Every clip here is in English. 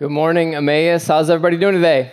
Good morning, Emmaus. How's everybody doing today?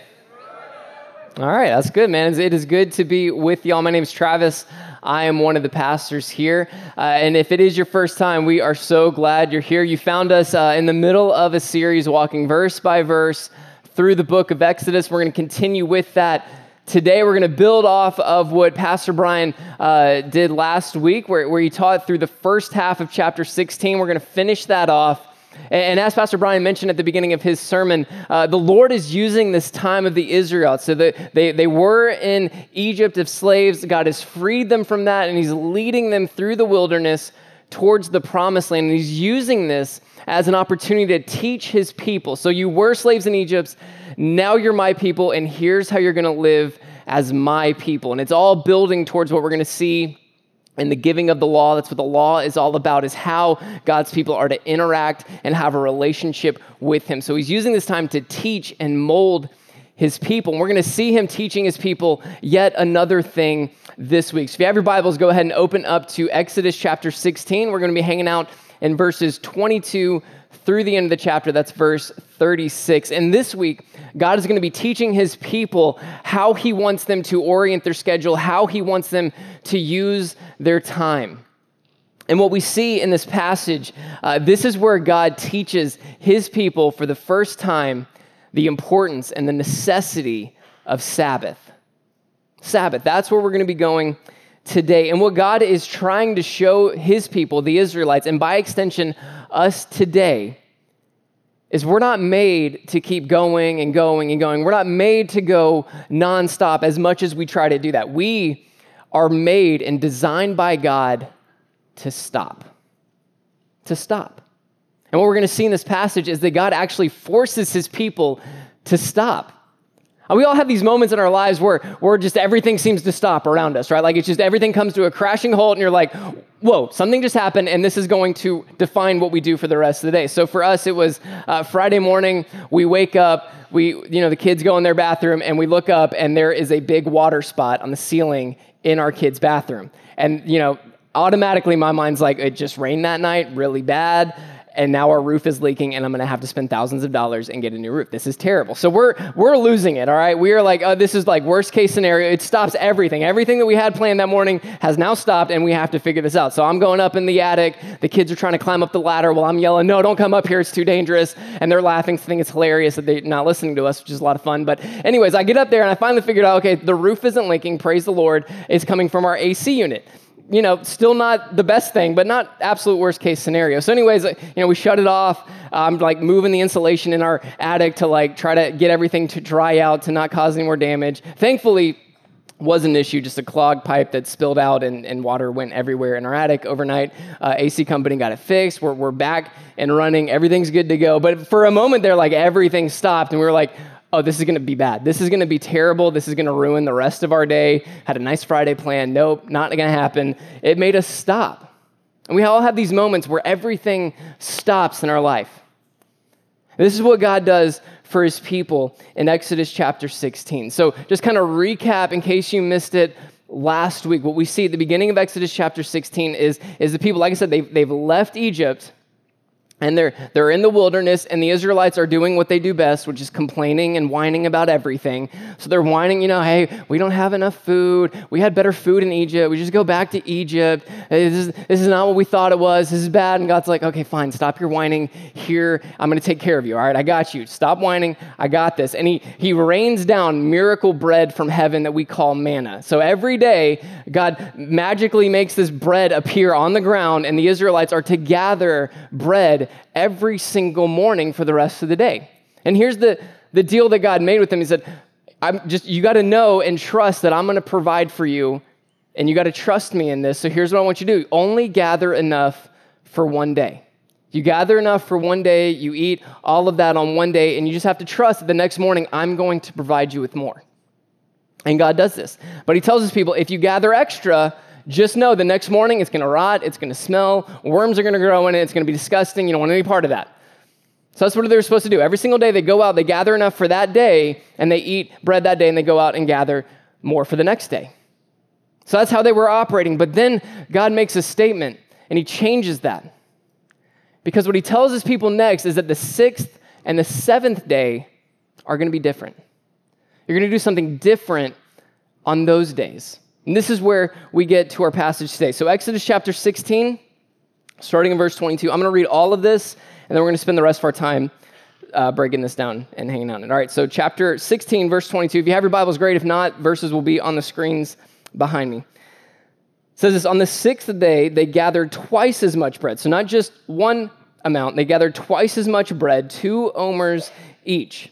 All right, that's good, man. It is good to be with y'all. My name is Travis. I am one of the pastors here. Uh, and if it is your first time, we are so glad you're here. You found us uh, in the middle of a series, walking verse by verse through the book of Exodus. We're going to continue with that. Today, we're going to build off of what Pastor Brian uh, did last week, where, where he taught through the first half of chapter 16. We're going to finish that off and as Pastor Brian mentioned at the beginning of his sermon, uh, the Lord is using this time of the Israelites. So the, they, they were in Egypt of slaves. God has freed them from that, and He's leading them through the wilderness towards the promised land. And He's using this as an opportunity to teach His people. So you were slaves in Egypt, now you're my people, and here's how you're going to live as my people. And it's all building towards what we're going to see and the giving of the law that's what the law is all about is how god's people are to interact and have a relationship with him so he's using this time to teach and mold his people and we're going to see him teaching his people yet another thing this week so if you have your bibles go ahead and open up to exodus chapter 16 we're going to be hanging out in verses 22 through the end of the chapter. That's verse 36. And this week, God is going to be teaching his people how he wants them to orient their schedule, how he wants them to use their time. And what we see in this passage, uh, this is where God teaches his people for the first time the importance and the necessity of Sabbath. Sabbath, that's where we're going to be going today. And what God is trying to show his people, the Israelites, and by extension, us today, is we're not made to keep going and going and going. We're not made to go nonstop as much as we try to do that. We are made and designed by God to stop. To stop. And what we're going to see in this passage is that God actually forces his people to stop. We all have these moments in our lives where, where just everything seems to stop around us, right? Like it's just everything comes to a crashing halt, and you're like, whoa, something just happened, and this is going to define what we do for the rest of the day. So for us, it was uh, Friday morning. We wake up, we, you know, the kids go in their bathroom, and we look up, and there is a big water spot on the ceiling in our kids' bathroom. And, you know, automatically my mind's like, it just rained that night really bad and now our roof is leaking and I'm going to have to spend thousands of dollars and get a new roof. This is terrible. So we're we're losing it, all right? We are like, oh, this is like worst case scenario. It stops everything. Everything that we had planned that morning has now stopped and we have to figure this out. So I'm going up in the attic. The kids are trying to climb up the ladder while I'm yelling, "No, don't come up here. It's too dangerous." And they're laughing, think it's hilarious that they're not listening to us, which is a lot of fun. But anyways, I get up there and I finally figured out, okay, the roof isn't leaking. Praise the Lord. It's coming from our AC unit you know, still not the best thing, but not absolute worst case scenario. So, anyways, you know, we shut it off. I'm like moving the insulation in our attic to like try to get everything to dry out to not cause any more damage. Thankfully, was an issue, just a clogged pipe that spilled out and, and water went everywhere in our attic overnight. Uh, AC company got it fixed. We're, we're back and running. Everything's good to go. But for a moment there, like everything stopped, and we were like, oh, this is going to be bad. This is going to be terrible. This is going to ruin the rest of our day. Had a nice Friday plan. Nope, not going to happen. It made us stop. And we all have these moments where everything stops in our life. This is what God does for his people in Exodus chapter 16. So, just kind of recap in case you missed it last week. What we see at the beginning of Exodus chapter 16 is, is the people, like I said, they've, they've left Egypt and they're, they're in the wilderness, and the Israelites are doing what they do best, which is complaining and whining about everything. So they're whining, you know, hey, we don't have enough food. We had better food in Egypt. We just go back to Egypt. This is, this is not what we thought it was. This is bad. And God's like, okay, fine, stop your whining. Here, I'm going to take care of you. All right, I got you. Stop whining. I got this. And he, he rains down miracle bread from heaven that we call manna. So every day, God magically makes this bread appear on the ground, and the Israelites are to gather bread every single morning for the rest of the day. And here's the, the deal that God made with them. He said, I'm just, you got to know and trust that I'm going to provide for you, and you got to trust me in this. So here's what I want you to do only gather enough for one day. You gather enough for one day, you eat all of that on one day, and you just have to trust that the next morning I'm going to provide you with more. And God does this. But He tells His people if you gather extra, just know the next morning it's going to rot, it's going to smell, worms are going to grow in it, it's going to be disgusting. You don't want any part of that. So that's what they're supposed to do. Every single day they go out, they gather enough for that day, and they eat bread that day, and they go out and gather more for the next day. So that's how they were operating. But then God makes a statement, and He changes that. Because what He tells His people next is that the sixth and the seventh day are going to be different. You're going to do something different on those days. And this is where we get to our passage today. So, Exodus chapter 16, starting in verse 22. I'm going to read all of this, and then we're going to spend the rest of our time uh, breaking this down and hanging on it. All right, so chapter 16, verse 22. If you have your Bibles, great. If not, verses will be on the screens behind me. It says this On the sixth day, they gathered twice as much bread. So, not just one amount, they gathered twice as much bread, two omers each.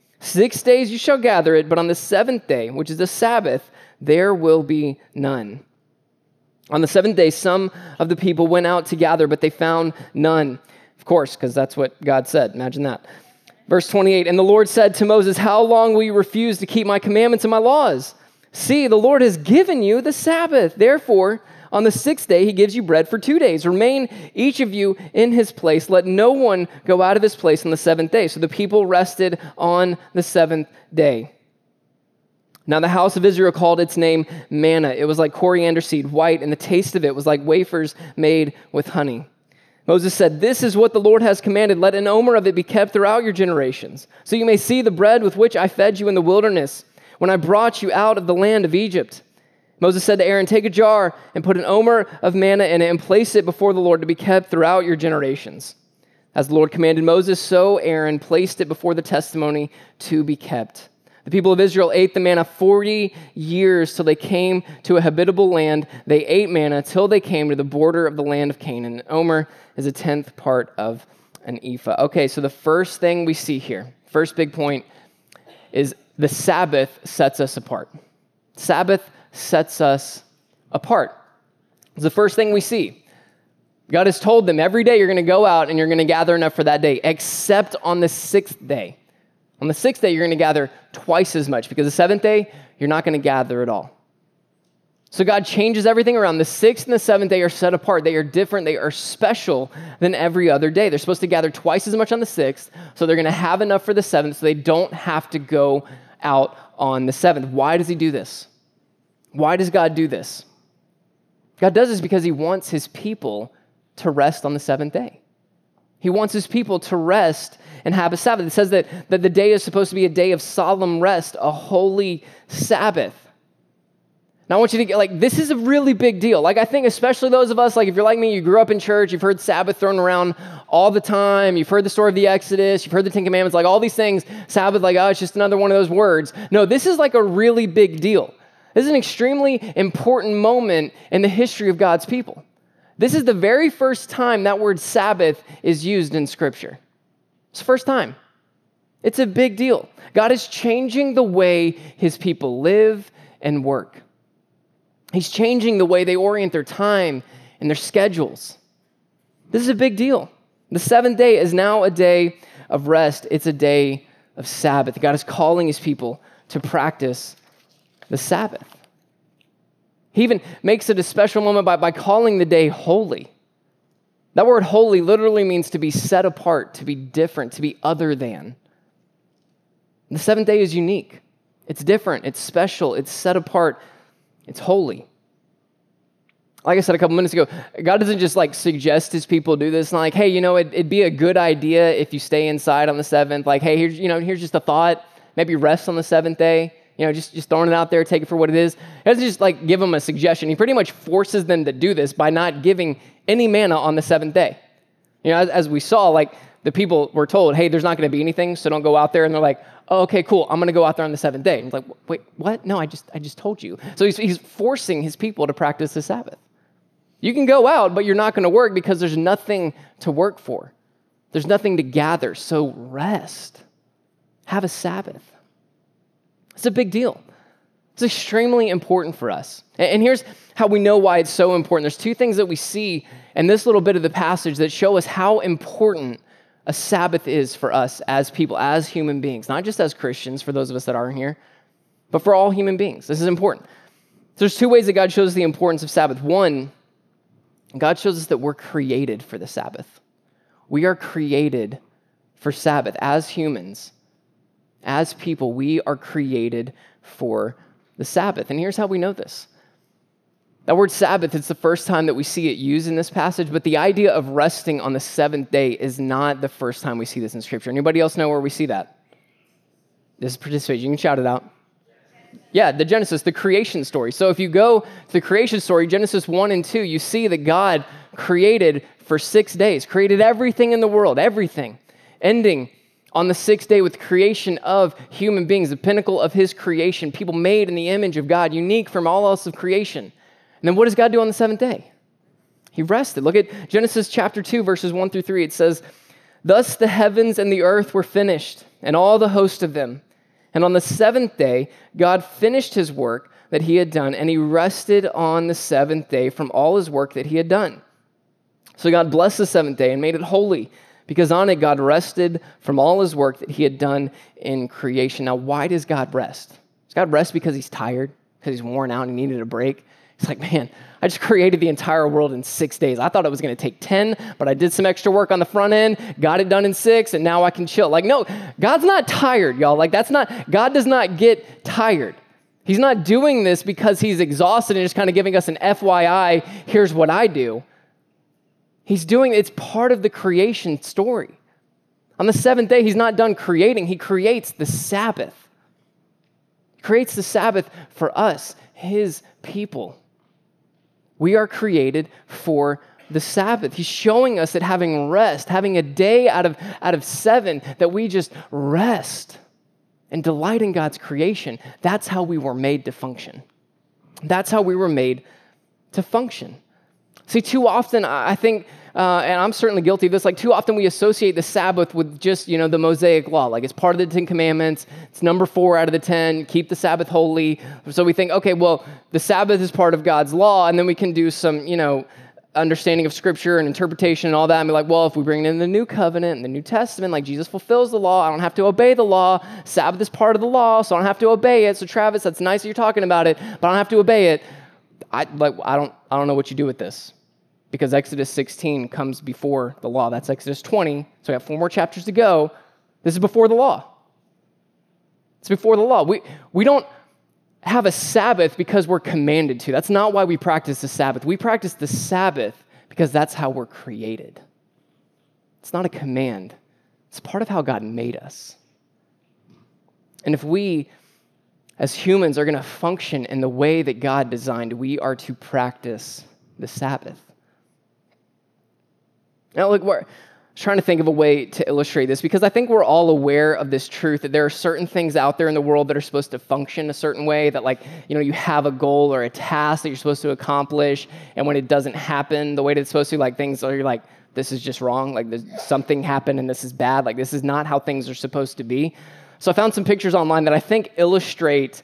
Six days you shall gather it, but on the seventh day, which is the Sabbath, there will be none. On the seventh day, some of the people went out to gather, but they found none. Of course, because that's what God said. Imagine that. Verse 28 And the Lord said to Moses, How long will you refuse to keep my commandments and my laws? See, the Lord has given you the Sabbath. Therefore, on the sixth day, he gives you bread for two days. Remain each of you in his place. Let no one go out of his place on the seventh day. So the people rested on the seventh day. Now, the house of Israel called its name manna. It was like coriander seed, white, and the taste of it was like wafers made with honey. Moses said, This is what the Lord has commanded. Let an omer of it be kept throughout your generations, so you may see the bread with which I fed you in the wilderness when I brought you out of the land of Egypt. Moses said to Aaron, Take a jar and put an omer of manna in it and place it before the Lord to be kept throughout your generations. As the Lord commanded Moses, so Aaron placed it before the testimony to be kept. The people of Israel ate the manna 40 years till they came to a habitable land. They ate manna till they came to the border of the land of Canaan. Omer is a tenth part of an ephah. Okay, so the first thing we see here, first big point, is the Sabbath sets us apart. Sabbath sets us apart. It's the first thing we see. God has told them every day you're going to go out and you're going to gather enough for that day, except on the sixth day. On the sixth day, you're going to gather twice as much because the seventh day, you're not going to gather at all. So God changes everything around. The sixth and the seventh day are set apart. They are different. They are special than every other day. They're supposed to gather twice as much on the sixth, so they're going to have enough for the seventh, so they don't have to go out on the seventh. Why does He do this? Why does God do this? God does this because he wants his people to rest on the seventh day. He wants his people to rest and have a Sabbath. It says that, that the day is supposed to be a day of solemn rest, a holy Sabbath. Now, I want you to get like, this is a really big deal. Like, I think, especially those of us, like, if you're like me, you grew up in church, you've heard Sabbath thrown around all the time, you've heard the story of the Exodus, you've heard the Ten Commandments, like all these things. Sabbath, like, oh, it's just another one of those words. No, this is like a really big deal. This is an extremely important moment in the history of God's people. This is the very first time that word Sabbath is used in Scripture. It's the first time. It's a big deal. God is changing the way his people live and work. He's changing the way they orient their time and their schedules. This is a big deal. The seventh day is now a day of rest, it's a day of Sabbath. God is calling his people to practice the Sabbath. He even makes it a special moment by, by calling the day holy. That word holy literally means to be set apart, to be different, to be other than. The seventh day is unique. It's different, it's special, it's set apart, it's holy. Like I said a couple minutes ago, God doesn't just like suggest his people do this. Like, hey, you know, it, would be a good idea if you stay inside on the seventh. Like, hey, here's, you know, here's just a thought. Maybe rest on the seventh day. You know, just, just throwing it out there, take it for what it is. He doesn't just like give them a suggestion. He pretty much forces them to do this by not giving any manna on the seventh day. You know, as, as we saw, like the people were told, hey, there's not going to be anything, so don't go out there. And they're like, oh, okay, cool. I'm going to go out there on the seventh day. And like, wait, what? No, I just, I just told you. So he's, he's forcing his people to practice the Sabbath. You can go out, but you're not going to work because there's nothing to work for. There's nothing to gather. So rest. Have a Sabbath. It's a big deal. It's extremely important for us. And here's how we know why it's so important. There's two things that we see in this little bit of the passage that show us how important a Sabbath is for us as people, as human beings, not just as Christians, for those of us that aren't here, but for all human beings. This is important. So there's two ways that God shows the importance of Sabbath. One, God shows us that we're created for the Sabbath. We are created for Sabbath as humans, as people. We are created for the Sabbath. And here's how we know this. That word Sabbath, it's the first time that we see it used in this passage, but the idea of resting on the seventh day is not the first time we see this in Scripture. Anybody else know where we see that? This is participation. You can shout it out. Yeah, the Genesis, the creation story. So if you go to the creation story, Genesis 1 and 2, you see that God created for six days, created everything in the world, everything, ending on the sixth day with creation of human beings, the pinnacle of his creation, people made in the image of God, unique from all else of creation. And then what does God do on the seventh day? He rested. Look at Genesis chapter 2, verses 1 through 3. It says, Thus the heavens and the earth were finished, and all the host of them. And on the seventh day, God finished his work that he had done, and he rested on the seventh day from all his work that he had done. So God blessed the seventh day and made it holy, because on it God rested from all his work that he had done in creation. Now, why does God rest? Does God rest because he's tired, because he's worn out and needed a break? It's like, man, I just created the entire world in six days. I thought it was going to take 10, but I did some extra work on the front end, got it done in six, and now I can chill. Like, no, God's not tired, y'all. Like, that's not, God does not get tired. He's not doing this because he's exhausted and just kind of giving us an FYI, here's what I do. He's doing it's part of the creation story. On the seventh day, he's not done creating, he creates the Sabbath. He creates the Sabbath for us, his people. We are created for the Sabbath. He's showing us that having rest, having a day out of, out of seven, that we just rest and delight in God's creation, that's how we were made to function. That's how we were made to function. See, too often, I think uh, and I'm certainly guilty of this. Like too often we associate the Sabbath with just you know the Mosaic law, like it's part of the Ten Commandments. It's number four out of the ten. Keep the Sabbath holy. So we think, okay, well the Sabbath is part of God's law, and then we can do some you know understanding of Scripture and interpretation and all that, and be like, well, if we bring in the New Covenant and the New Testament, like Jesus fulfills the law, I don't have to obey the law. Sabbath is part of the law, so I don't have to obey it. So Travis, that's nice that you're talking about it, but I don't have to obey it. I like I don't I don't know what you do with this because Exodus 16 comes before the law. That's Exodus 20. So we have four more chapters to go. This is before the law. It's before the law. We, we don't have a Sabbath because we're commanded to. That's not why we practice the Sabbath. We practice the Sabbath because that's how we're created. It's not a command, it's part of how God made us. And if we, as humans, are going to function in the way that God designed, we are to practice the Sabbath. Now, look, we're trying to think of a way to illustrate this because I think we're all aware of this truth that there are certain things out there in the world that are supposed to function a certain way, that, like, you know, you have a goal or a task that you're supposed to accomplish, and when it doesn't happen the way that it's supposed to, like, things are, you're like, this is just wrong, like, something happened and this is bad, like, this is not how things are supposed to be. So I found some pictures online that I think illustrate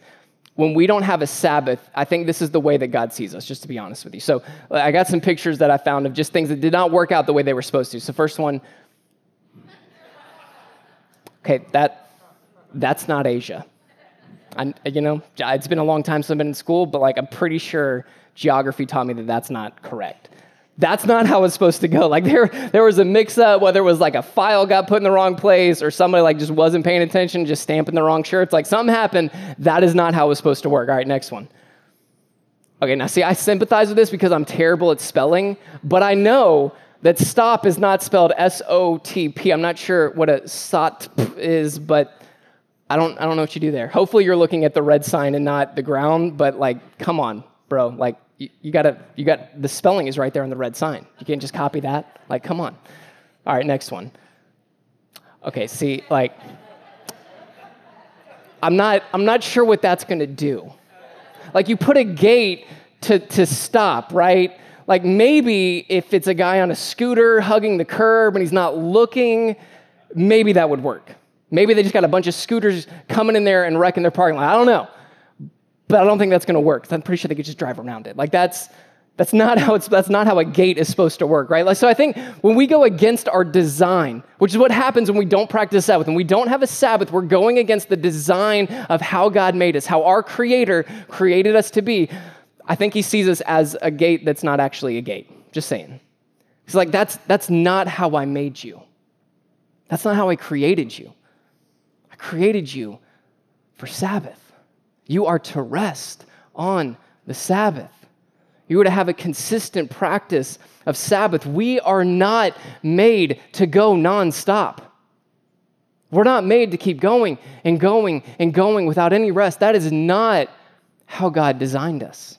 when we don't have a Sabbath, I think this is the way that God sees us, just to be honest with you. So I got some pictures that I found of just things that did not work out the way they were supposed to. So first one, okay, that that's not Asia. I'm, you know, it's been a long time since I've been in school, but like I'm pretty sure geography taught me that that's not correct. That's not how it's supposed to go. Like there, there was a mix-up, whether it was like a file got put in the wrong place or somebody like just wasn't paying attention, just stamping the wrong shirts. Like something happened. That is not how it's supposed to work. All right, next one. Okay, now see, I sympathize with this because I'm terrible at spelling, but I know that stop is not spelled S-O-T-P. I'm not sure what a sot is, but I don't, I don't know what you do there. Hopefully you're looking at the red sign and not the ground, but like, come on, bro. Like, you, you gotta, you got, the spelling is right there on the red sign. You can't just copy that. Like, come on. All right, next one. Okay, see, like, I'm not, I'm not sure what that's gonna do. Like, you put a gate to, to stop, right? Like, maybe if it's a guy on a scooter hugging the curb and he's not looking, maybe that would work. Maybe they just got a bunch of scooters coming in there and wrecking their parking lot. I don't know. But I don't think that's going to work. I'm pretty sure they could just drive around it. Like that's That's not how it's that's not how a gate is supposed to work, right? Like, so I think when we go against our design, which is what happens when we don't practice Sabbath, and we don't have a Sabbath, we're going against the design of how God made us, how our creator created us to be. I think he sees us as a gate that's not actually a gate. Just saying. He's like, that's that's not how I made you. That's not how I created you. I created you for Sabbath. You are to rest on the Sabbath. You are to have a consistent practice of Sabbath. We are not made to go nonstop. We're not made to keep going and going and going without any rest. That is not how God designed us.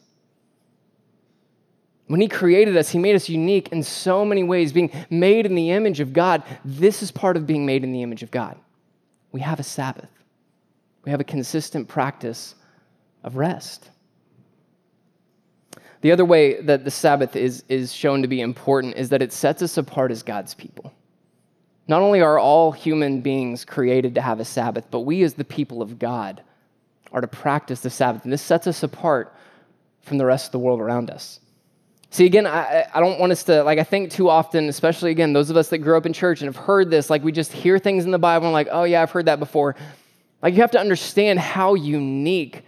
When He created us, He made us unique in so many ways, being made in the image of God. This is part of being made in the image of God. We have a Sabbath, we have a consistent practice of rest. The other way that the Sabbath is, is shown to be important is that it sets us apart as God's people. Not only are all human beings created to have a Sabbath, but we as the people of God are to practice the Sabbath. And this sets us apart from the rest of the world around us. See, again, I, I don't want us to, like, I think too often, especially again, those of us that grew up in church and have heard this, like, we just hear things in the Bible and, like, oh, yeah, I've heard that before. Like, you have to understand how unique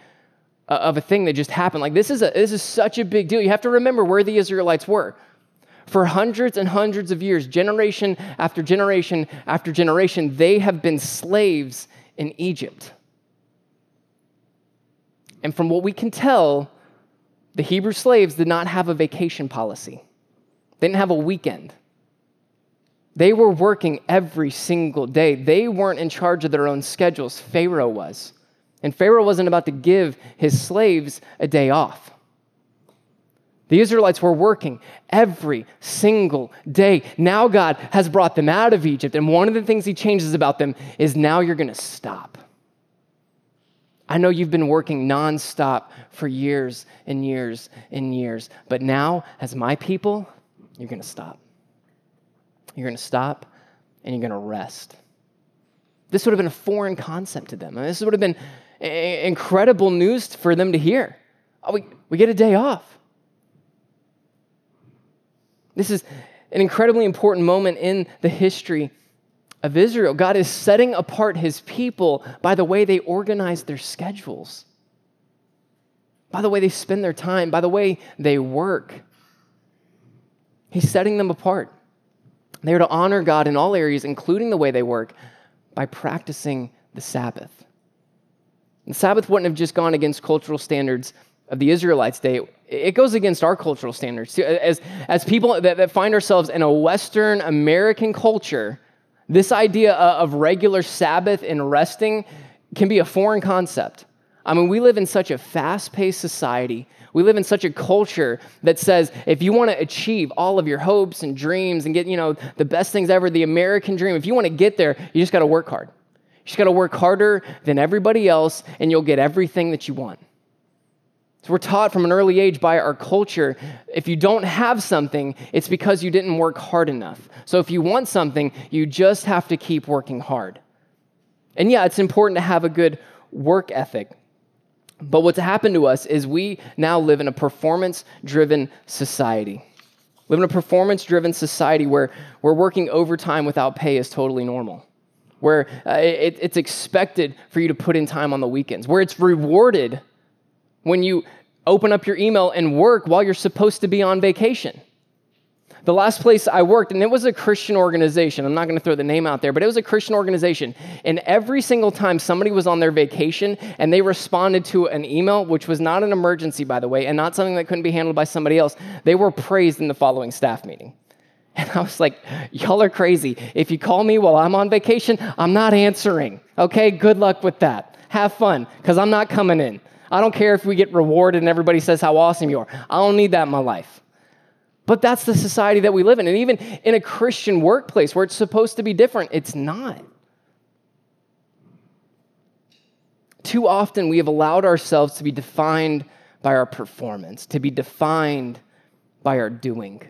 Uh, of a thing that just happened. Like this is a, this is such a big deal. You have to remember where the Israelites were. For hundreds and hundreds of years, generation after generation after generation, they have been slaves in Egypt. And from what we can tell, the Hebrew slaves did not have a vacation policy. They didn't have a weekend. They were working every single day. They weren't in charge of their own schedules. Pharaoh was. And Pharaoh wasn't about to give his slaves a day off. The Israelites were working every single day. Now God has brought them out of Egypt. And one of the things he changes about them is now you're going to stop. I know you've been working nonstop for years and years and years, but now, as my people, you're going to stop. You're going to stop and you're going to rest. This would have been a foreign concept to them. This would have been incredible news for them to hear. Oh, we, we get a day off. This is an incredibly important moment in the history of Israel. God is setting apart his people by the way they organize their schedules, by the way they spend their time, by the way they work. He's setting them apart. They are to honor God in all areas, including the way they work, by practicing the Sabbath. The Sabbath wouldn't have just gone against cultural standards of the Israelites' day. It goes against our cultural standards. As, as people that, that find ourselves in a Western American culture, this idea of regular Sabbath and resting can be a foreign concept. I mean, we live in such a fast paced society. We live in such a culture that says if you want to achieve all of your hopes and dreams and get, you know, the best things ever, the American dream, if you want to get there, you just got to work hard. Just got to work harder than everybody else, and you'll get everything that you want. So we're taught from an early age by our culture if you don't have something, it's because you didn't work hard enough. So if you want something, you just have to keep working hard. And yeah, it's important to have a good work ethic. But what's happened to us is we now live in a performance driven society. Live in a performance driven society where, where working overtime without pay is totally normal where uh, it, it's expected for you to put in time on the weekends, where it's rewarded when you open up your email and work while you're supposed to be on vacation. The last place I worked, and it was a Christian organization. I'm not going to throw the name out there, but it was a Christian organization. And every single time somebody was on their vacation and they responded to an email, which was not an emergency, by the way, and not something that couldn't be handled by somebody else, they were praised in the following staff meeting. And I was like, y'all are crazy. If you call me while I'm on vacation, I'm not answering. Okay, good luck with that. Have fun, because I'm not coming in. I don't care if we get rewarded and everybody says how awesome you are. I don't need that in my life. But that's the society that we live in. And even in a Christian workplace where it's supposed to be different, it's not. Too often we have allowed ourselves to be defined by our performance, to be defined by our doing.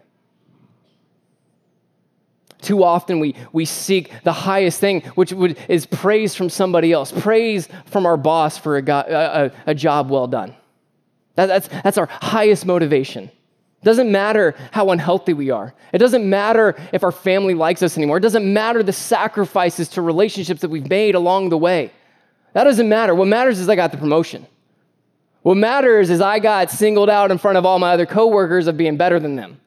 Too often we, we seek the highest thing, which would, is praise from somebody else, praise from our boss for a, a, a job well done. That, that's, that's our highest motivation. It doesn't matter how unhealthy we are. It doesn't matter if our family likes us anymore. It doesn't matter the sacrifices to relationships that we've made along the way. That doesn't matter. What matters is I got the promotion. What matters is I got singled out in front of all my other coworkers of being better than them.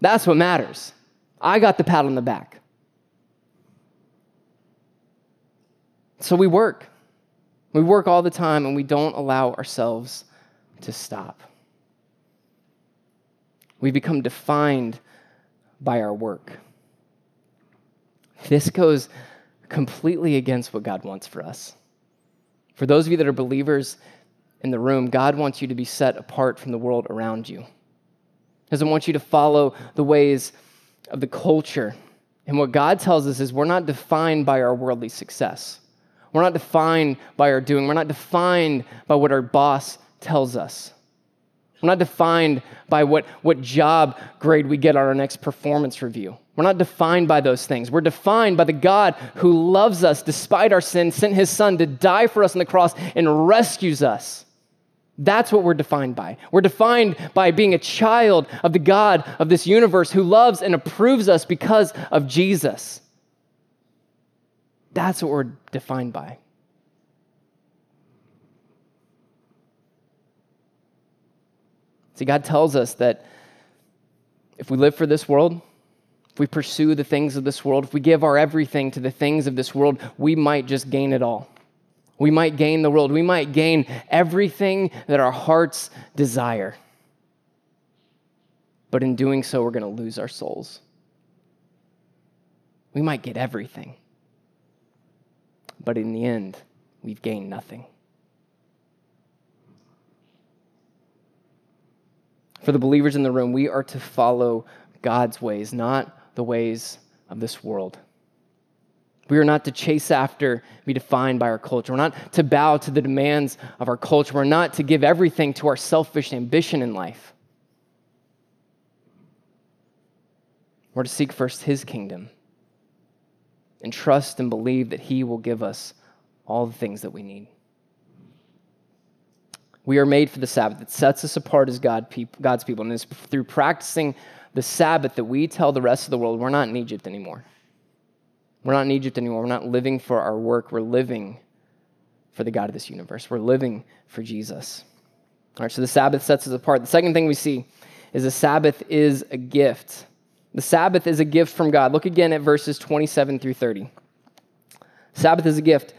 That's what matters. I got the pat on the back. So we work. We work all the time and we don't allow ourselves to stop. We become defined by our work. This goes completely against what God wants for us. For those of you that are believers in the room, God wants you to be set apart from the world around you. He doesn't want you to follow the ways of the culture. And what God tells us is we're not defined by our worldly success. We're not defined by our doing. We're not defined by what our boss tells us. We're not defined by what, what job grade we get on our next performance review. We're not defined by those things. We're defined by the God who loves us despite our sin, sent his son to die for us on the cross, and rescues us. That's what we're defined by. We're defined by being a child of the God of this universe who loves and approves us because of Jesus. That's what we're defined by. See, God tells us that if we live for this world, if we pursue the things of this world, if we give our everything to the things of this world, we might just gain it all. We might gain the world. We might gain everything that our hearts desire. But in doing so, we're going to lose our souls. We might get everything but in the end, we've gained nothing. For the believers in the room, we are to follow God's ways, not the ways of this world. We are not to chase after, be defined by our culture. We're not to bow to the demands of our culture. We're not to give everything to our selfish ambition in life. We're to seek first His kingdom and trust and believe that He will give us all the things that we need. We are made for the Sabbath. It sets us apart as God, God's people. And it's through practicing the Sabbath that we tell the rest of the world we're not in Egypt anymore. We're not in Egypt anymore. We're not living for our work. We're living for the God of this universe. We're living for Jesus. All right, so the Sabbath sets us apart. The second thing we see is the Sabbath is a gift. The Sabbath is a gift from God. Look again at verses 27 through 30. Sabbath is a gift.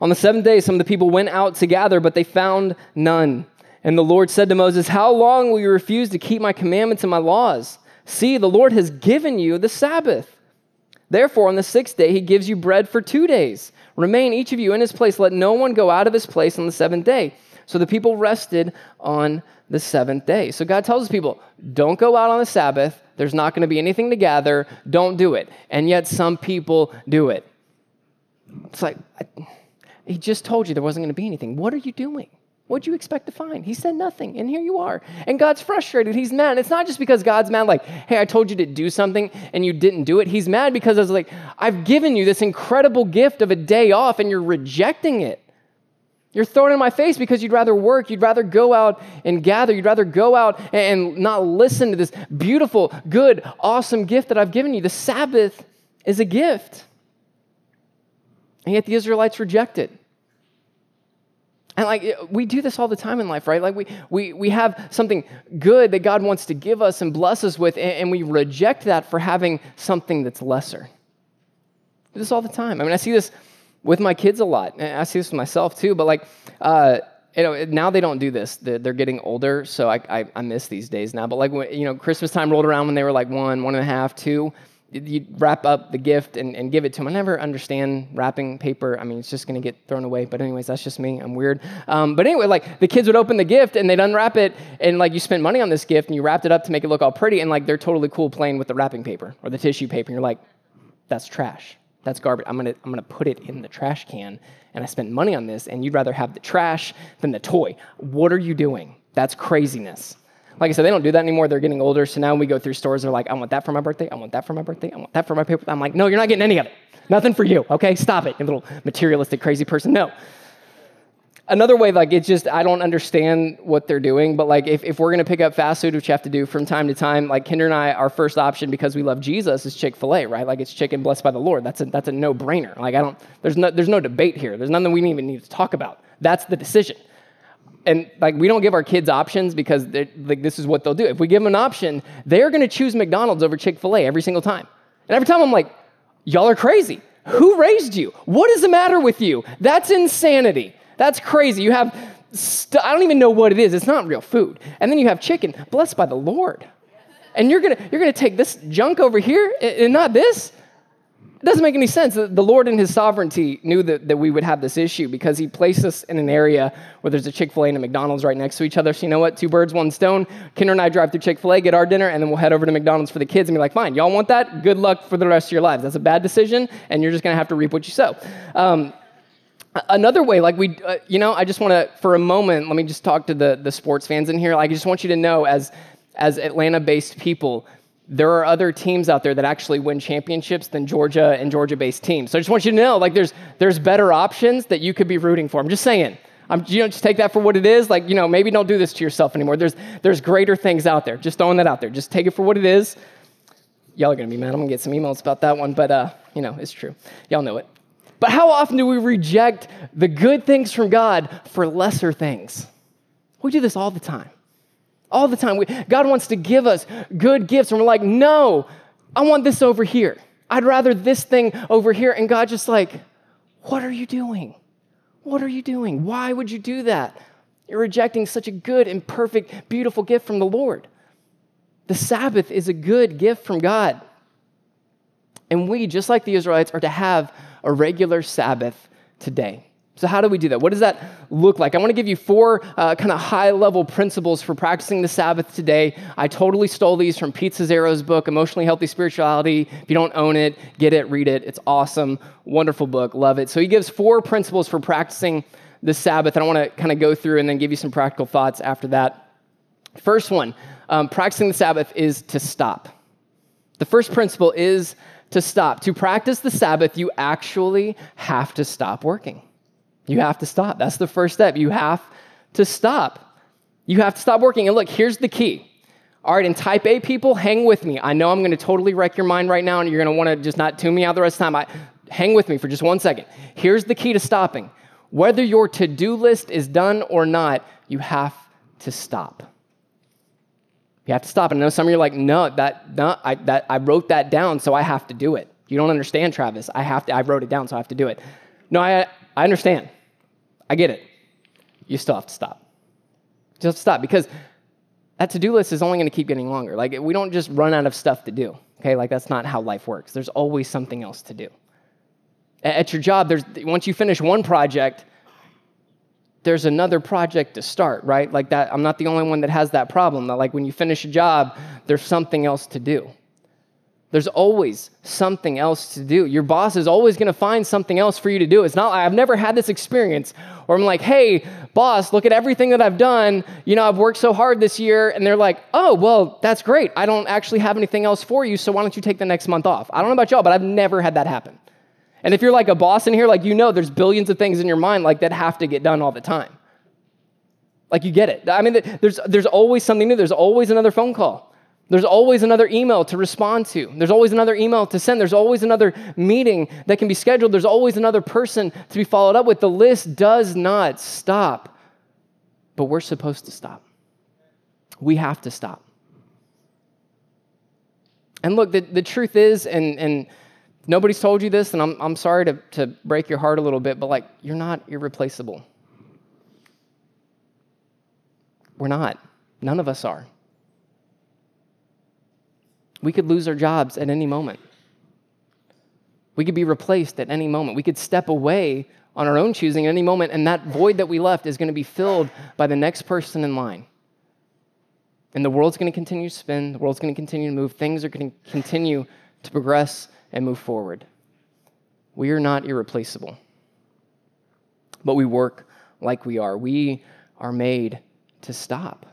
On the seventh day, some of the people went out to gather, but they found none. And the Lord said to Moses, How long will you refuse to keep my commandments and my laws? See, the Lord has given you the Sabbath. Therefore, on the sixth day, he gives you bread for two days. Remain each of you in his place. Let no one go out of his place on the seventh day. So the people rested on the seventh day. So God tells his people, don't go out on the Sabbath. There's not going to be anything to gather. Don't do it. And yet some people do it. It's like, I, he just told you there wasn't going to be anything. What are you doing? What'd you expect to find? He said nothing, and here you are. And God's frustrated. He's mad. It's not just because God's mad, like, hey, I told you to do something and you didn't do it. He's mad because it's like, I've given you this incredible gift of a day off and you're rejecting it. You're throwing in my face because you'd rather work, you'd rather go out and gather, you'd rather go out and not listen to this beautiful, good, awesome gift that I've given you. The Sabbath is a gift. And yet the Israelites reject it. And like we do this all the time in life, right? Like we we we have something good that God wants to give us and bless us with, and, and we reject that for having something that's lesser. Do this all the time. I mean, I see this with my kids a lot. And I see this with myself too, but like, uh, you know, now they don't do this. They're, they're getting older, so I, I, I, miss these days now. But like, when, you know, Christmas time rolled around when they were like one, one and a half, two. You wrap up the gift and, and give it to them. I never understand wrapping paper. I mean, it's just going to get thrown away. But anyways, that's just me. I'm weird. Um, but anyway, like the kids would open the gift and they'd unwrap it, and like you spent money on this gift and you wrapped it up to make it look all pretty, and like they're totally cool playing with the wrapping paper or the tissue paper. And you're like, that's trash. That's garbage. I'm gonna, I'm gonna put it in the trash can, and I spent money on this, and you'd rather have the trash than the toy. What are you doing? That's craziness. Like I said, they don't do that anymore. They're getting older. So now when we go through stores, they're like, I want that for my birthday. I want that for my birthday. I want that for my paper. I'm like, no, you're not getting any of it. Nothing for you. Okay, stop it, you little materialistic, crazy person. No. another way, like it's just I don't understand what they're doing, but like if, if we're gonna pick up fast food, which you have to do from time to time, like Kinder and I, our first option because we love Jesus is Chick Fil A, right? Like it's chicken blessed by the Lord. That's a that's a no brainer. Like I don't there's no there's no debate here. There's nothing we even need to talk about. That's the decision. And like we don't give our kids options because like this is what they'll do. If we give them an option, they're gonna choose McDonald's over Chick Fil A every single time. And every time I'm like, y'all are crazy. Who raised you? What is the matter with you? That's insanity. That's crazy. You have, st- I don't even know what it is. It's not real food. And then you have chicken, blessed by the Lord. And you're gonna, you're gonna take this junk over here and not this? It doesn't make any sense. The Lord in His sovereignty knew that, that we would have this issue because He placed us in an area where there's a Chick fil A and a McDonald's right next to each other. So, you know what? Two birds, one stone. Kinder and I drive through Chick fil A, get our dinner, and then we'll head over to McDonald's for the kids and be like, fine, y'all want that? Good luck for the rest of your lives. That's a bad decision, and you're just going to have to reap what you sow. Um, another way like we uh, you know i just want to for a moment let me just talk to the the sports fans in here like, i just want you to know as as atlanta based people there are other teams out there that actually win championships than Georgia and Georgia based teams. So I just want you to know, like, there's, there's better options that you could be rooting for. I'm just saying. I'm, you just take that for what it is. Like, you know, maybe don't do this to yourself anymore. There's, there's greater things out there. Just throwing that out there. Just take it for what it is. Y'all are to be mad. I'm to get some emails about that one, but, uh, you know, it's true. Y'all know it. But how often do we reject the good things from God for lesser things? We do this all the time all the time. We, God wants to give us good gifts, and we're like, no, I want this over here. I'd rather this thing over here. And God just like, what are you doing? What are you doing? Why would you do that? You're rejecting such a good and perfect, beautiful gift from the Lord. The Sabbath is a good gift from God. And we, just like the Israelites, are to have a regular Sabbath today. So, how do we do that? What does that look like? I want to give you four uh, kind of high level principles for practicing the Sabbath today. I totally stole these from Pete Scazzero's book, Emotionally Healthy Spirituality. If you don't own it, get it, read it. It's awesome, wonderful book, love it. So, he gives four principles for practicing the Sabbath, and I want to kind of go through and then give you some practical thoughts after that. First one um, practicing the Sabbath is to stop. The first principle is to stop. To practice the Sabbath, you actually have to stop working. You have to stop. That's the first step. You have to stop. You have to stop working. And look, here's the key. All right, and type A people, hang with me. I know I'm going to totally wreck your mind right now, and you're going to want to just not tune me out the rest of the time. I, hang with me for just one second. Here's the key to stopping. Whether your to do list is done or not, you have to stop. You have to stop. And I know some of you are like, no, that, no, I, that, I wrote that down, so I have to do it. You don't understand, Travis. I have to, I wrote it down, so I have to do it. No, I, I understand. I get it. You still have to stop. You have to stop because that to do list is only going to keep getting longer. Like, we don't just run out of stuff to do, okay? Like, that's not how life works. There's always something else to do. At your job, there's, once you finish one project, there's another project to start, right? Like that, I'm not the only one that has that problem. Like when you finish a job, there's something else to do. There's always something else to do. Your boss is always going to find something else for you to do. It's not I've never had this experience where I'm like, "Hey, boss, look at everything that I've done. You know, I've worked so hard this year." And they're like, "Oh, well, that's great. I don't actually have anything else for you, so why don't you take the next month off?" I don't know about y'all, but I've never had that happen. And if you're like a boss in here, like you know there's billions of things in your mind like that have to get done all the time. Like you get it. I mean, there's there's always something new. There's always another phone call. There's always another email to respond to. There's always another email to send. There's always another meeting that can be scheduled. There's always another person to be followed up with. The list does not stop, but we're supposed to stop. We have to stop. And look, the, the truth is, and, and nobody's told you this, and I'm, I'm sorry to, to break your heart a little bit, but like, you're not irreplaceable. We're not. None of us are. We could lose our jobs at any moment. We could be replaced at any moment. We could step away on our own choosing at any moment, and that void that we left is going to be filled by the next person in line. And the world's going to continue to spin, the world's going to continue to move, things are going to continue to progress and move forward. We are not irreplaceable, but we work like we are. We are made to stop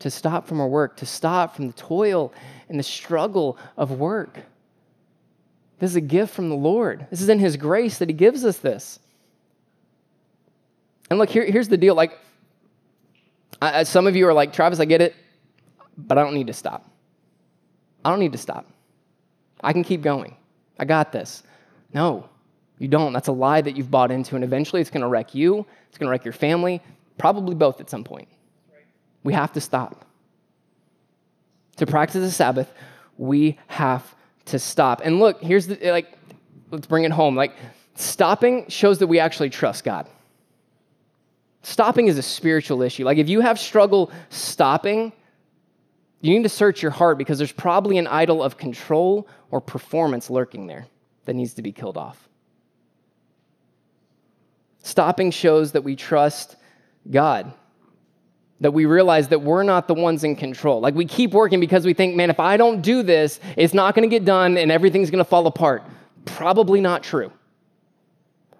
to stop from our work, to stop from the toil and the struggle of work. This is a gift from the Lord. This is in His grace that He gives us this. And look, here, here's the deal. Like, I, some of you are like, Travis, I get it, but I don't need to stop. I don't need to stop. I can keep going. I got this. No, you don't. That's a lie that you've bought into, and eventually it's going to wreck you, it's going to wreck your family, probably both at some point. We have to stop. To practice the Sabbath, we have to stop. And look, here's the like, let's bring it home. Like, stopping shows that we actually trust God. Stopping is a spiritual issue. Like, if you have struggle stopping, you need to search your heart because there's probably an idol of control or performance lurking there that needs to be killed off. Stopping shows that we trust God, that we realize that we're not the ones in control. Like we keep working because we think, man, if I don't do this, it's not going to get done and everything's going to fall apart. Probably not true.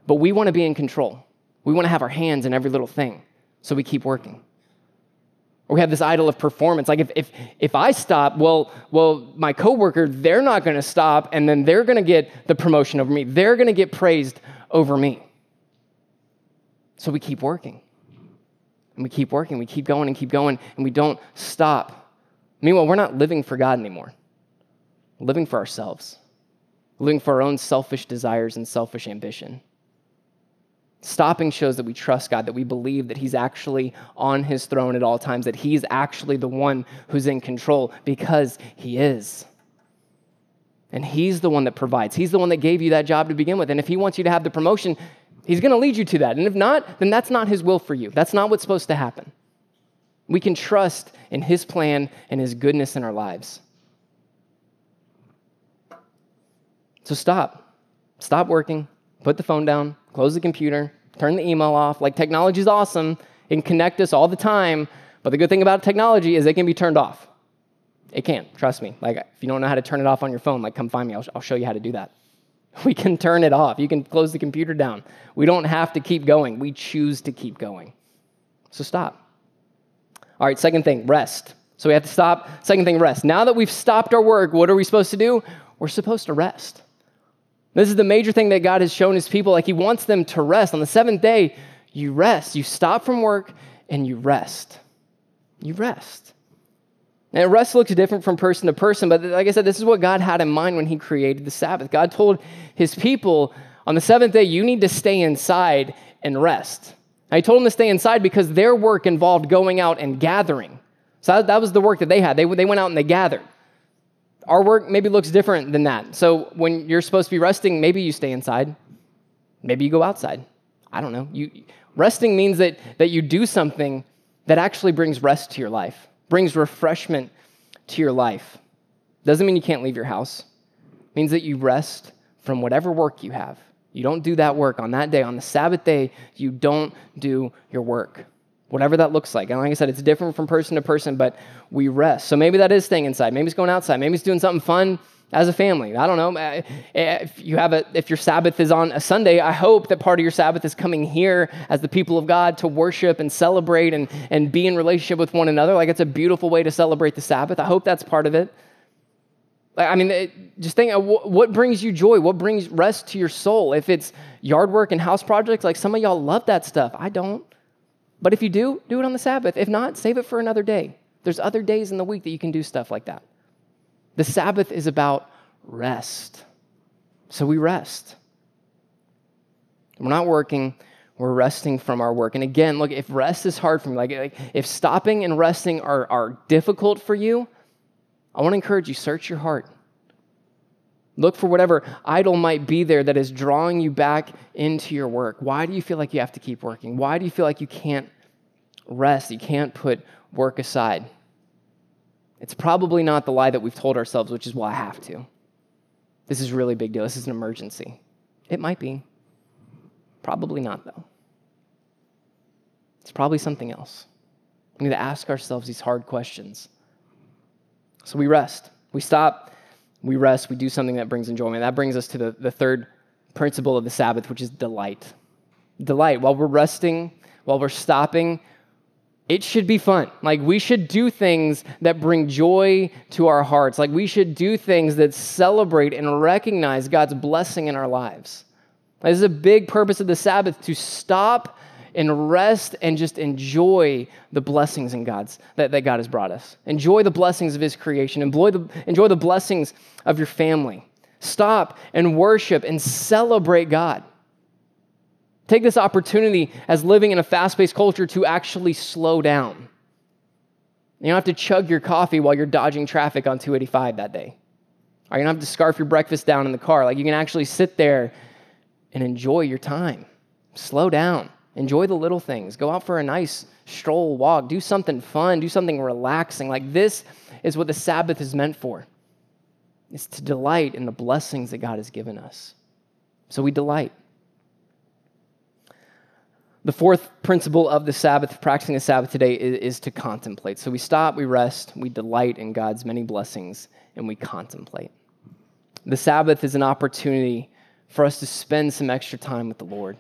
But we want to be in control. We want to have our hands in every little thing. So we keep working. Or we have this idol of performance. Like if, if, if I stop, well, well, my coworker, they're not going to stop, and then they're going to get the promotion over me. They're going to get praised over me. So we keep working. And we keep working, we keep going and keep going, and we don't stop. Meanwhile, we're not living for God anymore. We're living for ourselves, we're living for our own selfish desires and selfish ambition. Stopping shows that we trust God, that we believe that He's actually on His throne at all times, that He's actually the one who's in control because He is. And He's the one that provides. He's the one that gave you that job to begin with. And if He wants you to have the promotion, He's going to lead you to that. And if not, then that's not His will for you. That's not what's supposed to happen. We can trust in His plan and His goodness in our lives. So stop. Stop working. Put the phone down close the computer, turn the email off. Like technology is awesome. It can connect us all the time. But the good thing about technology is it can be turned off. It can, trust me. Like if you don't know how to turn it off on your phone, like come find me. I'll, I'll show you how to do that. We can turn it off. You can close the computer down. We don't have to keep going. We choose to keep going. So stop. All right, second thing, rest. So we have to stop. Second thing, rest. Now that we've stopped our work, what are we supposed to do? We're supposed to rest. This is the major thing that God has shown his people. Like he wants them to rest. On the seventh day, you rest. You stop from work and you rest. You rest. And rest looks different from person to person, but like I said, this is what God had in mind when he created the Sabbath. God told his people on the seventh day, you need to stay inside and rest. Now, he told them to stay inside because their work involved going out and gathering. So that was the work that they had. They, they went out and they gathered. Our work maybe looks different than that. So when you're supposed to be resting, maybe you stay inside. Maybe you go outside. I don't know. You, resting means that, that you do something that actually brings rest to your life, brings refreshment to your life. Doesn't mean you can't leave your house. It means that you rest from whatever work you have. You don't do that work on that day. On the Sabbath day, you don't do your work whatever that looks like. And like I said, it's different from person to person, but we rest. So maybe that is staying inside. Maybe it's going outside. Maybe it's doing something fun as a family. I don't know. Eh, if you have a, if your Sabbath is on a Sunday, I hope that part of your Sabbath is coming here as the people of God to worship and celebrate and, and be in relationship with one another. Like it's a beautiful way to celebrate the Sabbath. I hope that's part of it. I mean, it, just think, uh, what brings you joy? What brings rest to your soul? If it's yard work and house projects, like some of y'all love that stuff. I don't. But if you do, do it on the Sabbath. If not, save it for another day. There's other days in the week that you can do stuff like that. The Sabbath is about rest. So we rest. We're not working, we're resting from our work. And again, look, if rest is hard for me, like, like if stopping and resting are, are difficult for you, I want to encourage you, search your heart. Look for whatever idol might be there that is drawing you back into your work. Why do you feel like you have to keep working? Why do you feel like you can't rest? You can't put work aside? It's probably not the lie that we've told ourselves, which is, well, I have to. This is really big deal. This is an emergency. It might be. Probably not, though. It's probably something else. We need to ask ourselves these hard questions. So we rest. We stop we rest, we do something that brings enjoyment. That brings us to the, the third principle of the Sabbath, which is delight. Delight. While we're resting, while we're stopping, it should be fun. Like, we should do things that bring joy to our hearts. Like, we should do things that celebrate and recognize God's blessing in our lives. This is a big purpose of the Sabbath to stop and rest and just enjoy the blessings in God's that, that God has brought us. Enjoy the blessings of his creation. Enjoy the, enjoy the blessings of your family. Stop and worship and celebrate God. Take this opportunity as living in a fast-paced culture to actually slow down. You don't have to chug your coffee while you're dodging traffic on 285 that day. Or you don't have to scarf your breakfast down in the car. Like you can actually sit there and enjoy your time. Slow down. Enjoy the little things. Go out for a nice stroll, walk, do something fun, do something relaxing. Like this is what the Sabbath is meant for. It's to delight in the blessings that God has given us. So we delight. The fourth principle of the Sabbath, practicing the Sabbath today, is, is, to contemplate. So we stop, we rest, we delight in God's many blessings, and we contemplate. The Sabbath is an opportunity for us to spend some extra time with the Lord.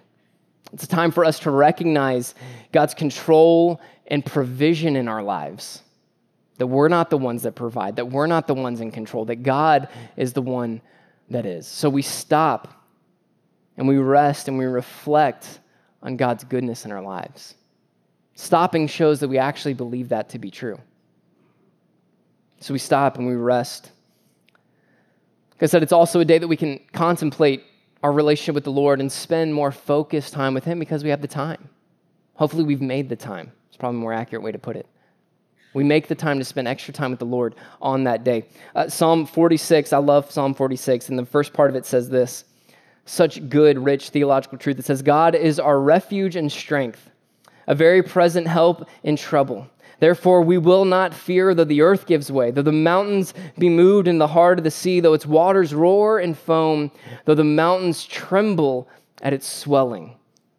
It's a time for us to recognize God's control and provision in our lives. That we're not the ones that provide, that we're not the ones in control, that God is the one that is. So we stop and we rest and we reflect on God's goodness in our lives. Stopping shows that we actually believe that to be true. So we stop and we rest. Like I said, it's also a day that we can contemplate our relationship with the Lord and spend more focused time with Him because we have the time. Hopefully, we've made the time. It's probably a more accurate way to put it. We make the time to spend extra time with the Lord on that day. Uh, Psalm 46, I love Psalm 46, and the first part of it says this such good, rich theological truth. It says, God is our refuge and strength, a very present help in trouble. Therefore, we will not fear though the earth gives way, though the mountains be moved in the heart of the sea, though its waters roar and foam, though the mountains tremble at its swelling.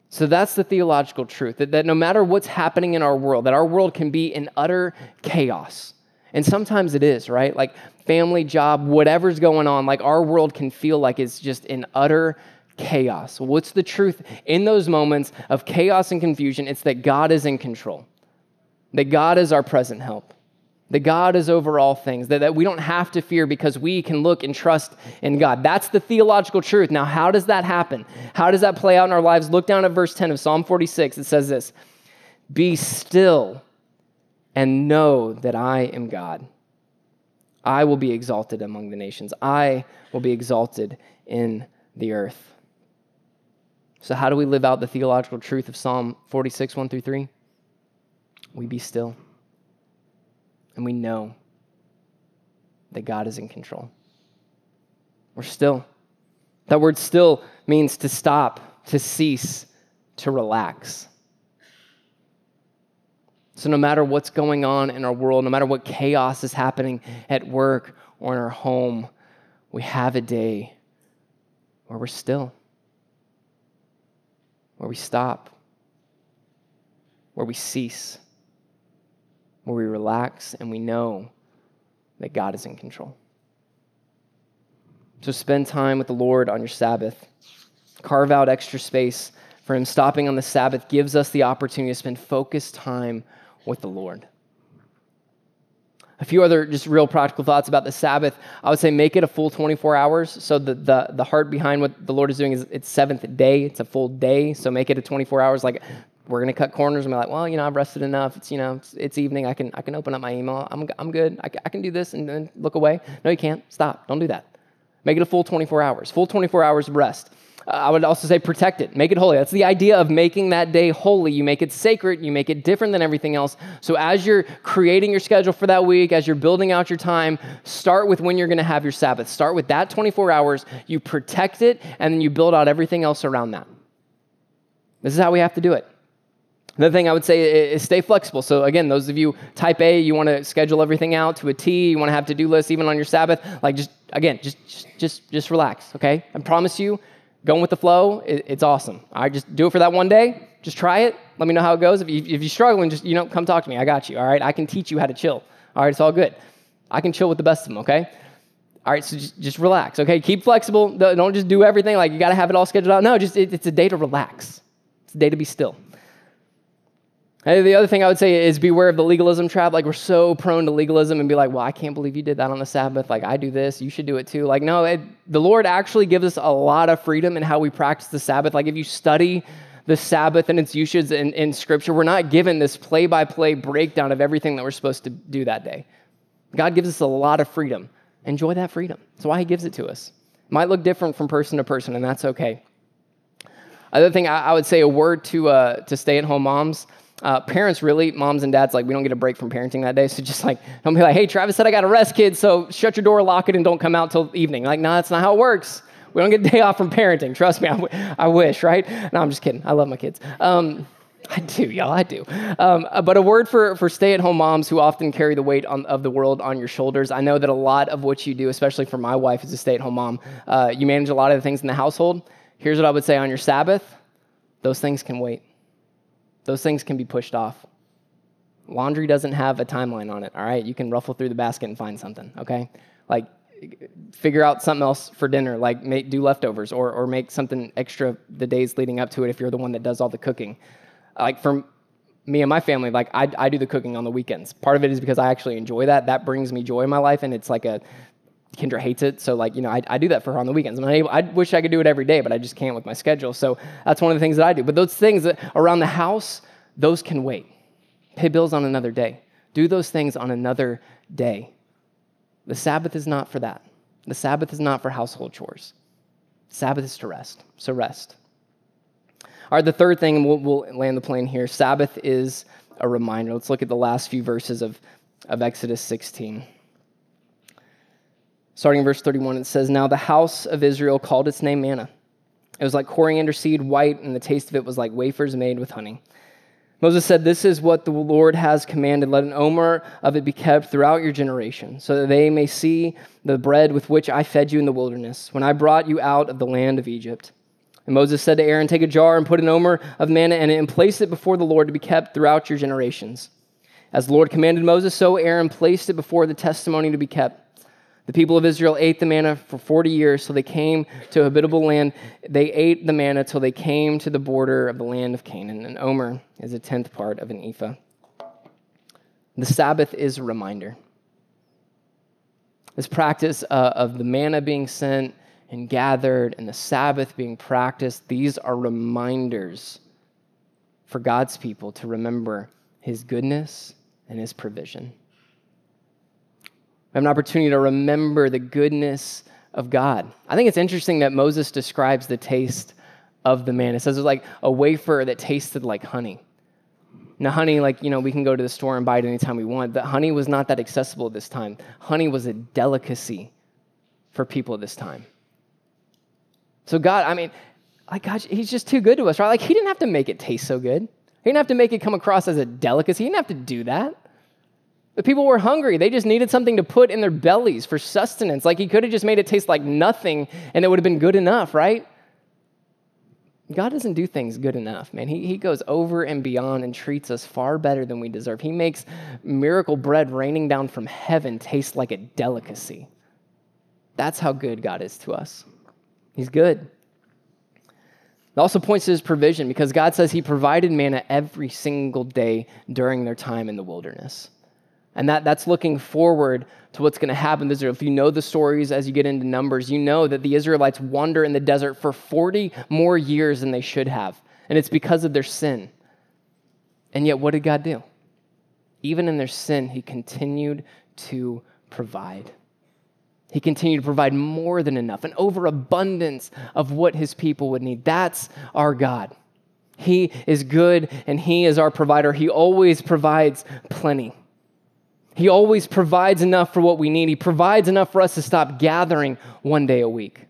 So that's the theological truth that, that no matter what's happening in our world, that our world can be in utter chaos. And sometimes it is, right? Like family, job, whatever's going on, like our world can feel like it's just in utter chaos. What's the truth? In those moments of chaos and confusion, it's that God is in control that God is our present help, that God is over all things, that, that we don't have to fear because we can look and trust in God. That's the theological truth. Now, how does that happen? How does that play out in our lives? Look down at verse 10 of Psalm 46. It says this Be still and know that I am God. I will be exalted among the nations, I will be exalted in the earth. So, how do we live out the theological truth of Psalm 46, 1 through 3? we be still and we know that God is in control. We're still. That word still means to stop, to cease, to relax. So, no matter what's going on in our world, no matter what chaos is happening at work or in our home, we have a day where we're still, where we stop, where we cease where we relax and we know that God is in control. So spend time with the Lord on your Sabbath. Carve out extra space for Him. Stopping on the Sabbath gives us the opportunity to spend focused time with the Lord. A few other just real practical thoughts about the Sabbath. I would say make it a full 24 hours. So the, the, the heart behind what the Lord is doing is it's seventh day. It's a full day. So make it a 24 hours. Like we're gonna cut corners and be like, well, you know, I've rested enough. It's you know, it's, it's evening. I can I can open up my email. I'm I'm good. I, I can do this and then look away. No, you can't. Stop. Don't do that. Make it a full 24 hours. Full 24 hours of rest. Uh, I would also say protect it. Make it holy. That's the idea of making that day holy. You make it sacred. You make it different than everything else. So as you're creating your schedule for that week, as you're building out your time, start with when you're going to have your Sabbath. Start with that 24 hours. You protect it, and then you build out everything else around that. This is how we have to do it. Another thing I would say is stay flexible. So again, those of you type A, you want to schedule everything out to a T. You want to have to-do lists even on your Sabbath. Like just again, just just just relax. Okay, I promise you, going with the flow, it's awesome. I right, just do it for that one day. Just try it. Let me know how it goes. If you if you're struggling, just you know, come talk to me. I got you. All right, I can teach you how to chill. All right, it's all good. I can chill with the best of them. Okay. All right, so just, just relax. Okay, keep flexible. Don't just do everything like you got to have it all scheduled out. No, just it, it's a day to relax. It's a day to be still. And the other thing I would say is beware of the legalism trap. Like, we're so prone to legalism and be like, well, I can't believe you did that on the Sabbath. Like, I do this, you should do it too. Like, no, it, the Lord actually gives us a lot of freedom in how we practice the Sabbath. Like, if you study the Sabbath and its usages in, in Scripture, we're not given this play by play breakdown of everything that we're supposed to do that day. God gives us a lot of freedom. Enjoy that freedom. That's why He gives it to us. It might look different from person to person, and that's okay. Other thing, I, I would say a word to, uh, to stay at home moms. Uh, parents really, moms and dads, like we don't get a break from parenting that day. So just like don't be like, hey, Travis said I got to rest, kids. So shut your door, lock it, and don't come out till evening. Like, no, that's not how it works. We don't get a day off from parenting. Trust me, I, w- I wish, right? No, I'm just kidding. I love my kids. Um, I do, y'all. I do. Um, uh, but a word for, for stay at home moms who often carry the weight on, of the world on your shoulders. I know that a lot of what you do, especially for my wife as a stay at home mom, uh, you manage a lot of the things in the household. Here's what I would say on your Sabbath those things can wait, those things can be pushed off. Laundry doesn't have a timeline on it, all right? You can ruffle through the basket and find something, okay? Like, figure out something else for dinner, like make, do leftovers or, or make something extra the days leading up to it if you're the one that does all the cooking. Like, for me and my family, like, I, I do the cooking on the weekends. Part of it is because I actually enjoy that. That brings me joy in my life, and it's like a, Kendra hates it, so like you know, I, I do that for her on the weekends. I'm able, I wish I could do it every day, but I just can't with my schedule. So that's one of the things that I do. But those things around the house, those can wait. Pay bills on another day. Do those things on another day. The Sabbath is not for that. The Sabbath is not for household chores. Sabbath is to rest. So rest. All right, the third thing, we'll, we'll land the plane here. Sabbath is a reminder. Let's look at the last few verses of, of Exodus 16. Starting in verse 31, it says, Now the house of Israel called its name manna. It was like coriander seed, white, and the taste of it was like wafers made with honey. Moses said, This is what the Lord has commanded. Let an omer of it be kept throughout your generation, so that they may see the bread with which I fed you in the wilderness, when I brought you out of the land of Egypt. And Moses said to Aaron, Take a jar and put an omer of manna in it, and place it before the Lord to be kept throughout your generations. As the Lord commanded Moses, so Aaron placed it before the testimony to be kept. The people of Israel ate the manna for 40 years till they came to a habitable land. They ate the manna till they came to the border of the land of Canaan. And Omer is a tenth part of an ephah. The Sabbath is a reminder. This practice uh, of the manna being sent and gathered and the Sabbath being practiced, these are reminders for God's people to remember his goodness and his provision. We have an opportunity to remember the goodness of God. I think it's interesting that Moses describes the taste of the man. It says it's like a wafer that tasted like honey. Now, honey, like, you know, we can go to the store and buy it anytime we want, but honey was not that accessible at this time. Honey was a delicacy for people at this time. So, God, I mean, like, God, He's just too good to us, right? Like, He didn't have to make it taste so good. He didn't have to make it come across as a delicacy. He didn't have to do that. The people were hungry. They just needed something to put in their bellies for sustenance. Like he could have just made it taste like nothing and it would have been good enough, right? God doesn't do things good enough, man. He, he goes over and beyond and treats us far better than we deserve. He makes miracle bread raining down from heaven taste like a delicacy. That's how good God is to us. He's good. It also points to his provision because God says he provided manna every single day during their time in the wilderness. And that, that's looking forward to what's going to happen to Israel. If you know the stories as you get into Numbers, you know that the Israelites wander in the desert for 40 more years than they should have. And it's because of their sin. And yet, what did God do? Even in their sin, He continued to provide. He continued to provide more than enough, an overabundance of what His people would need. That's our God. He is good and He is our provider. He always provides plenty. He always provides enough for what we need. He provides enough for us to stop gathering one day a week.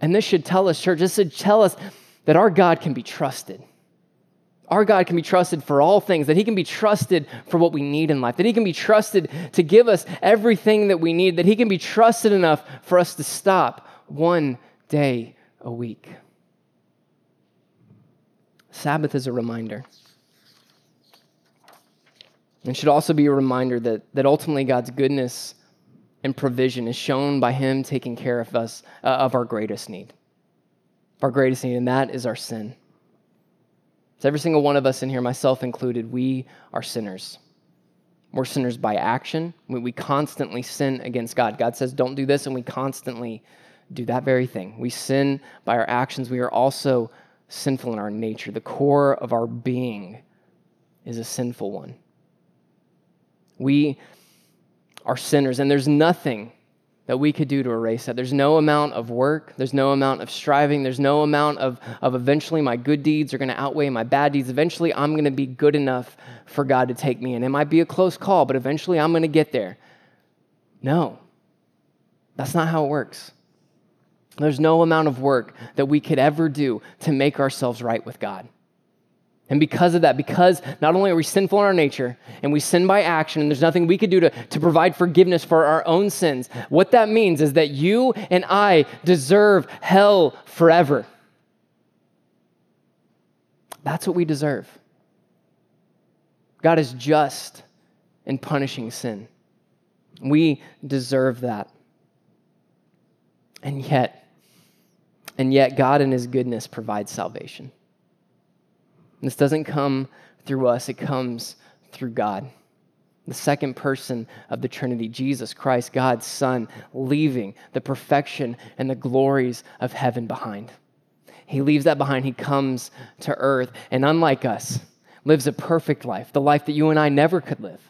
And this should tell us, church, this should tell us that our God can be trusted. Our God can be trusted for all things, that He can be trusted for what we need in life, that He can be trusted to give us everything that we need, that He can be trusted enough for us to stop one day a week. Sabbath is a reminder. And should also be a reminder that, that ultimately God's goodness and provision is shown by Him taking care of us, uh, of our greatest need. Our greatest need, and that is our sin. So, every single one of us in here, myself included, we are sinners. We're sinners by action. We, we constantly sin against God. God says, don't do this, and we constantly do that very thing. We sin by our actions. We are also sinful in our nature. The core of our being is a sinful one. We are sinners, and there's nothing that we could do to erase that. There's no amount of work, there's no amount of striving, there's no amount of, of eventually my good deeds are going to outweigh my bad deeds. Eventually, I'm going to be good enough for God to take me in. It might be a close call, but eventually I'm going to get there. No, that's not how it works. There's no amount of work that we could ever do to make ourselves right with God. And because of that, because not only are we sinful in our nature and we sin by action, and there's nothing we could do to, to provide forgiveness for our own sins, what that means is that you and I deserve hell forever. That's what we deserve. God is just in punishing sin. We deserve that. And yet, and yet, God in His goodness provides salvation. This doesn't come through us, it comes through God. The second person of the Trinity, Jesus Christ, God's Son, leaving the perfection and the glories of heaven behind. He leaves that behind. He comes to earth, and unlike us, lives a perfect life, the life that you and I never could live.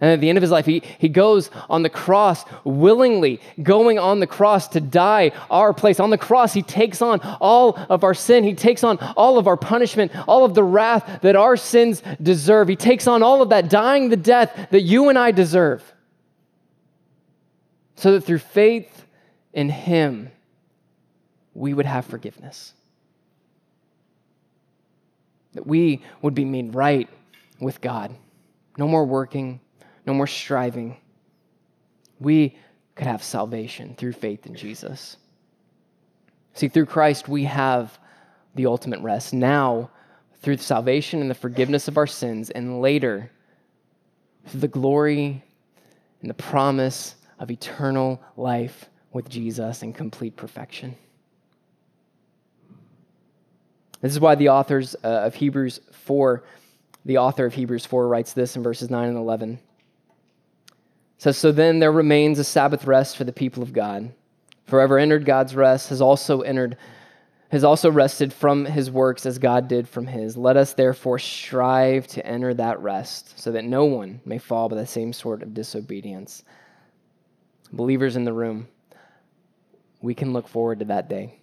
And at the end of his life, he, he goes on the cross willingly, going on the cross to die our place. On the cross, he takes on all of our sin. He takes on all of our punishment, all of the wrath that our sins deserve. He takes on all of that, dying the death that you and I deserve. So that through faith in him, we would have forgiveness. That we would be made right with God. No more working no more striving. We could have salvation through faith in Jesus. See, through Christ, we have the ultimate rest. Now, through salvation and the forgiveness of our sins, and later, through the glory and the promise of eternal life with Jesus in complete perfection. This is why the authors uh, of Hebrews 4, the author of Hebrews 4 writes this in verses 9 and 11 says, So then there remains a Sabbath rest for the people of God. Forever entered God's rest has also entered, has also rested from his works as God did from his. Let us therefore strive to enter that rest, so that no one may fall by the same sort of disobedience. Believers in the room, we can look forward to that day.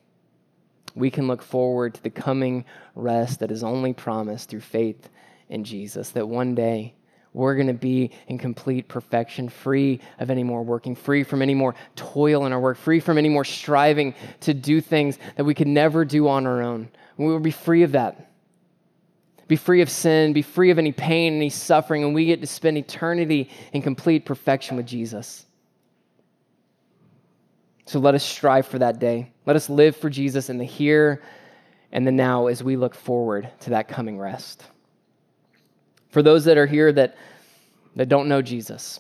We can look forward to the coming rest that is only promised through faith in Jesus, that one day we're going to be in complete perfection, free of any more working, free from any more toil in our work, free from any more striving to do things that we could never do on our own. We will be free of that. Be free of sin, be free of any pain, any suffering, and we get to spend eternity in complete perfection with Jesus. So let us strive for that day. Let us live for Jesus in the here and the now as we look forward to that coming rest. For those that are here that, that don't know Jesus,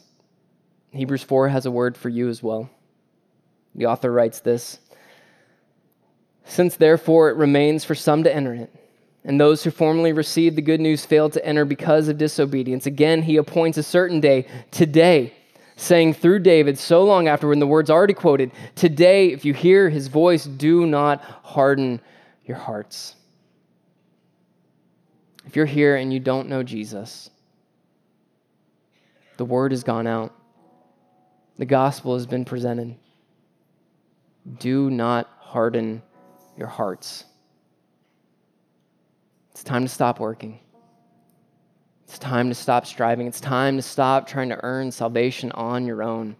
Hebrews 4 has a word for you as well. The author writes this Since therefore it remains for some to enter it, and those who formerly received the good news failed to enter because of disobedience, again he appoints a certain day, today, saying through David so long afterward, and the words already quoted, Today, if you hear his voice, do not harden your hearts. If you're here and you don't know Jesus, the word has gone out, the gospel has been presented. Do not harden your hearts. It's time to stop working. It's time to stop striving. It's time to stop trying to earn salvation on your own.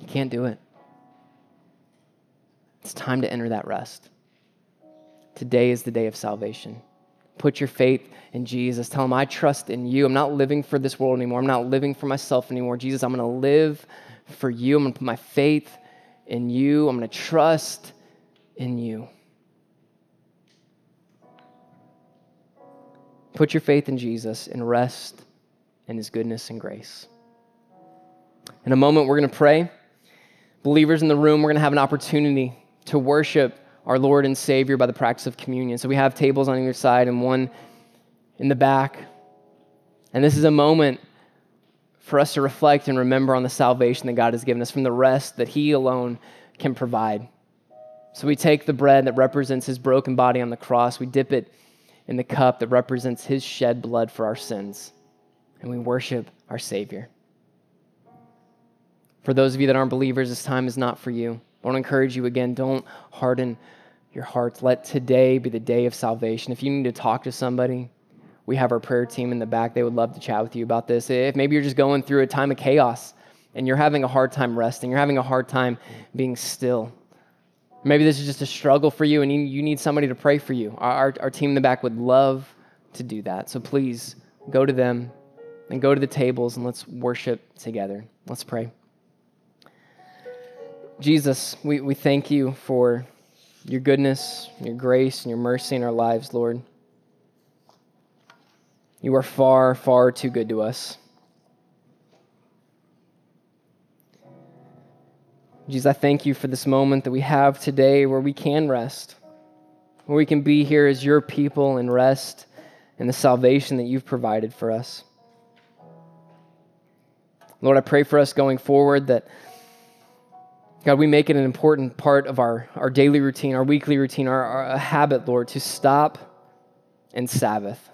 You can't do it. It's time to enter that rest. Today is the day of salvation. Put your faith in Jesus. Tell him, I trust in you. I'm not living for this world anymore. I'm not living for myself anymore. Jesus, I'm going to live for you. I'm going to put my faith in you. I'm going to trust in you. Put your faith in Jesus and rest in his goodness and grace. In a moment, we're going to pray. Believers in the room, we're going to have an opportunity to worship our Lord and Savior by the practice of communion. So we have tables on either side and one in the back. And this is a moment for us to reflect and remember on the salvation that God has given us from the rest that He alone can provide. So we take the bread that represents his broken body on the cross, we dip it in the cup that represents his shed blood for our sins, and we worship our Savior. For those of you that aren't believers, this time is not for you. I want to encourage you again don't harden your hearts. Let today be the day of salvation. If you need to talk to somebody, we have our prayer team in the back. They would love to chat with you about this. If maybe you're just going through a time of chaos and you're having a hard time resting, you're having a hard time being still, Maybe this is just a struggle for you and you, need somebody to pray for you. Our, our, our team in the back would love to do that. So please go to them and go to the tables and let's worship together. Let's pray. Jesus, we, we thank you for your goodness, your grace, and your mercy in our lives, Lord. You are far, far too good to us. Jesus, I thank you for this moment that we have today where we can rest, where we can be here as your people and rest in the salvation that you've provided for us. Lord, I pray for us going forward that, God, we make it an important part of our, our daily routine, our weekly routine, our, our habit, Lord, to stop and Sabbath,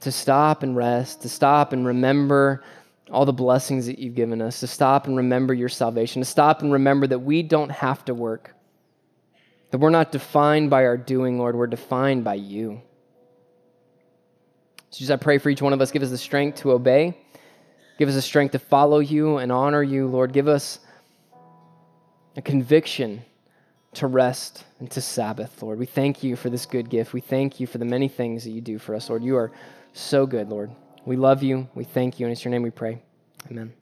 to stop and rest, to stop and remember all the blessings that you've given us, to stop and remember your salvation, to stop and remember that we don't have to work, that we're not defined by our doing, Lord, we're defined by you. So, Jesus, I pray for each one of us, give us the strength to obey, give us the strength to follow you and honor you, Lord. Give us a conviction to rest and to Sabbath, Lord. We thank you for this good gift. We thank you for the many things that you do for us, Lord. You are so good, Lord. We love you. We thank you. And it's your name we pray. Amen.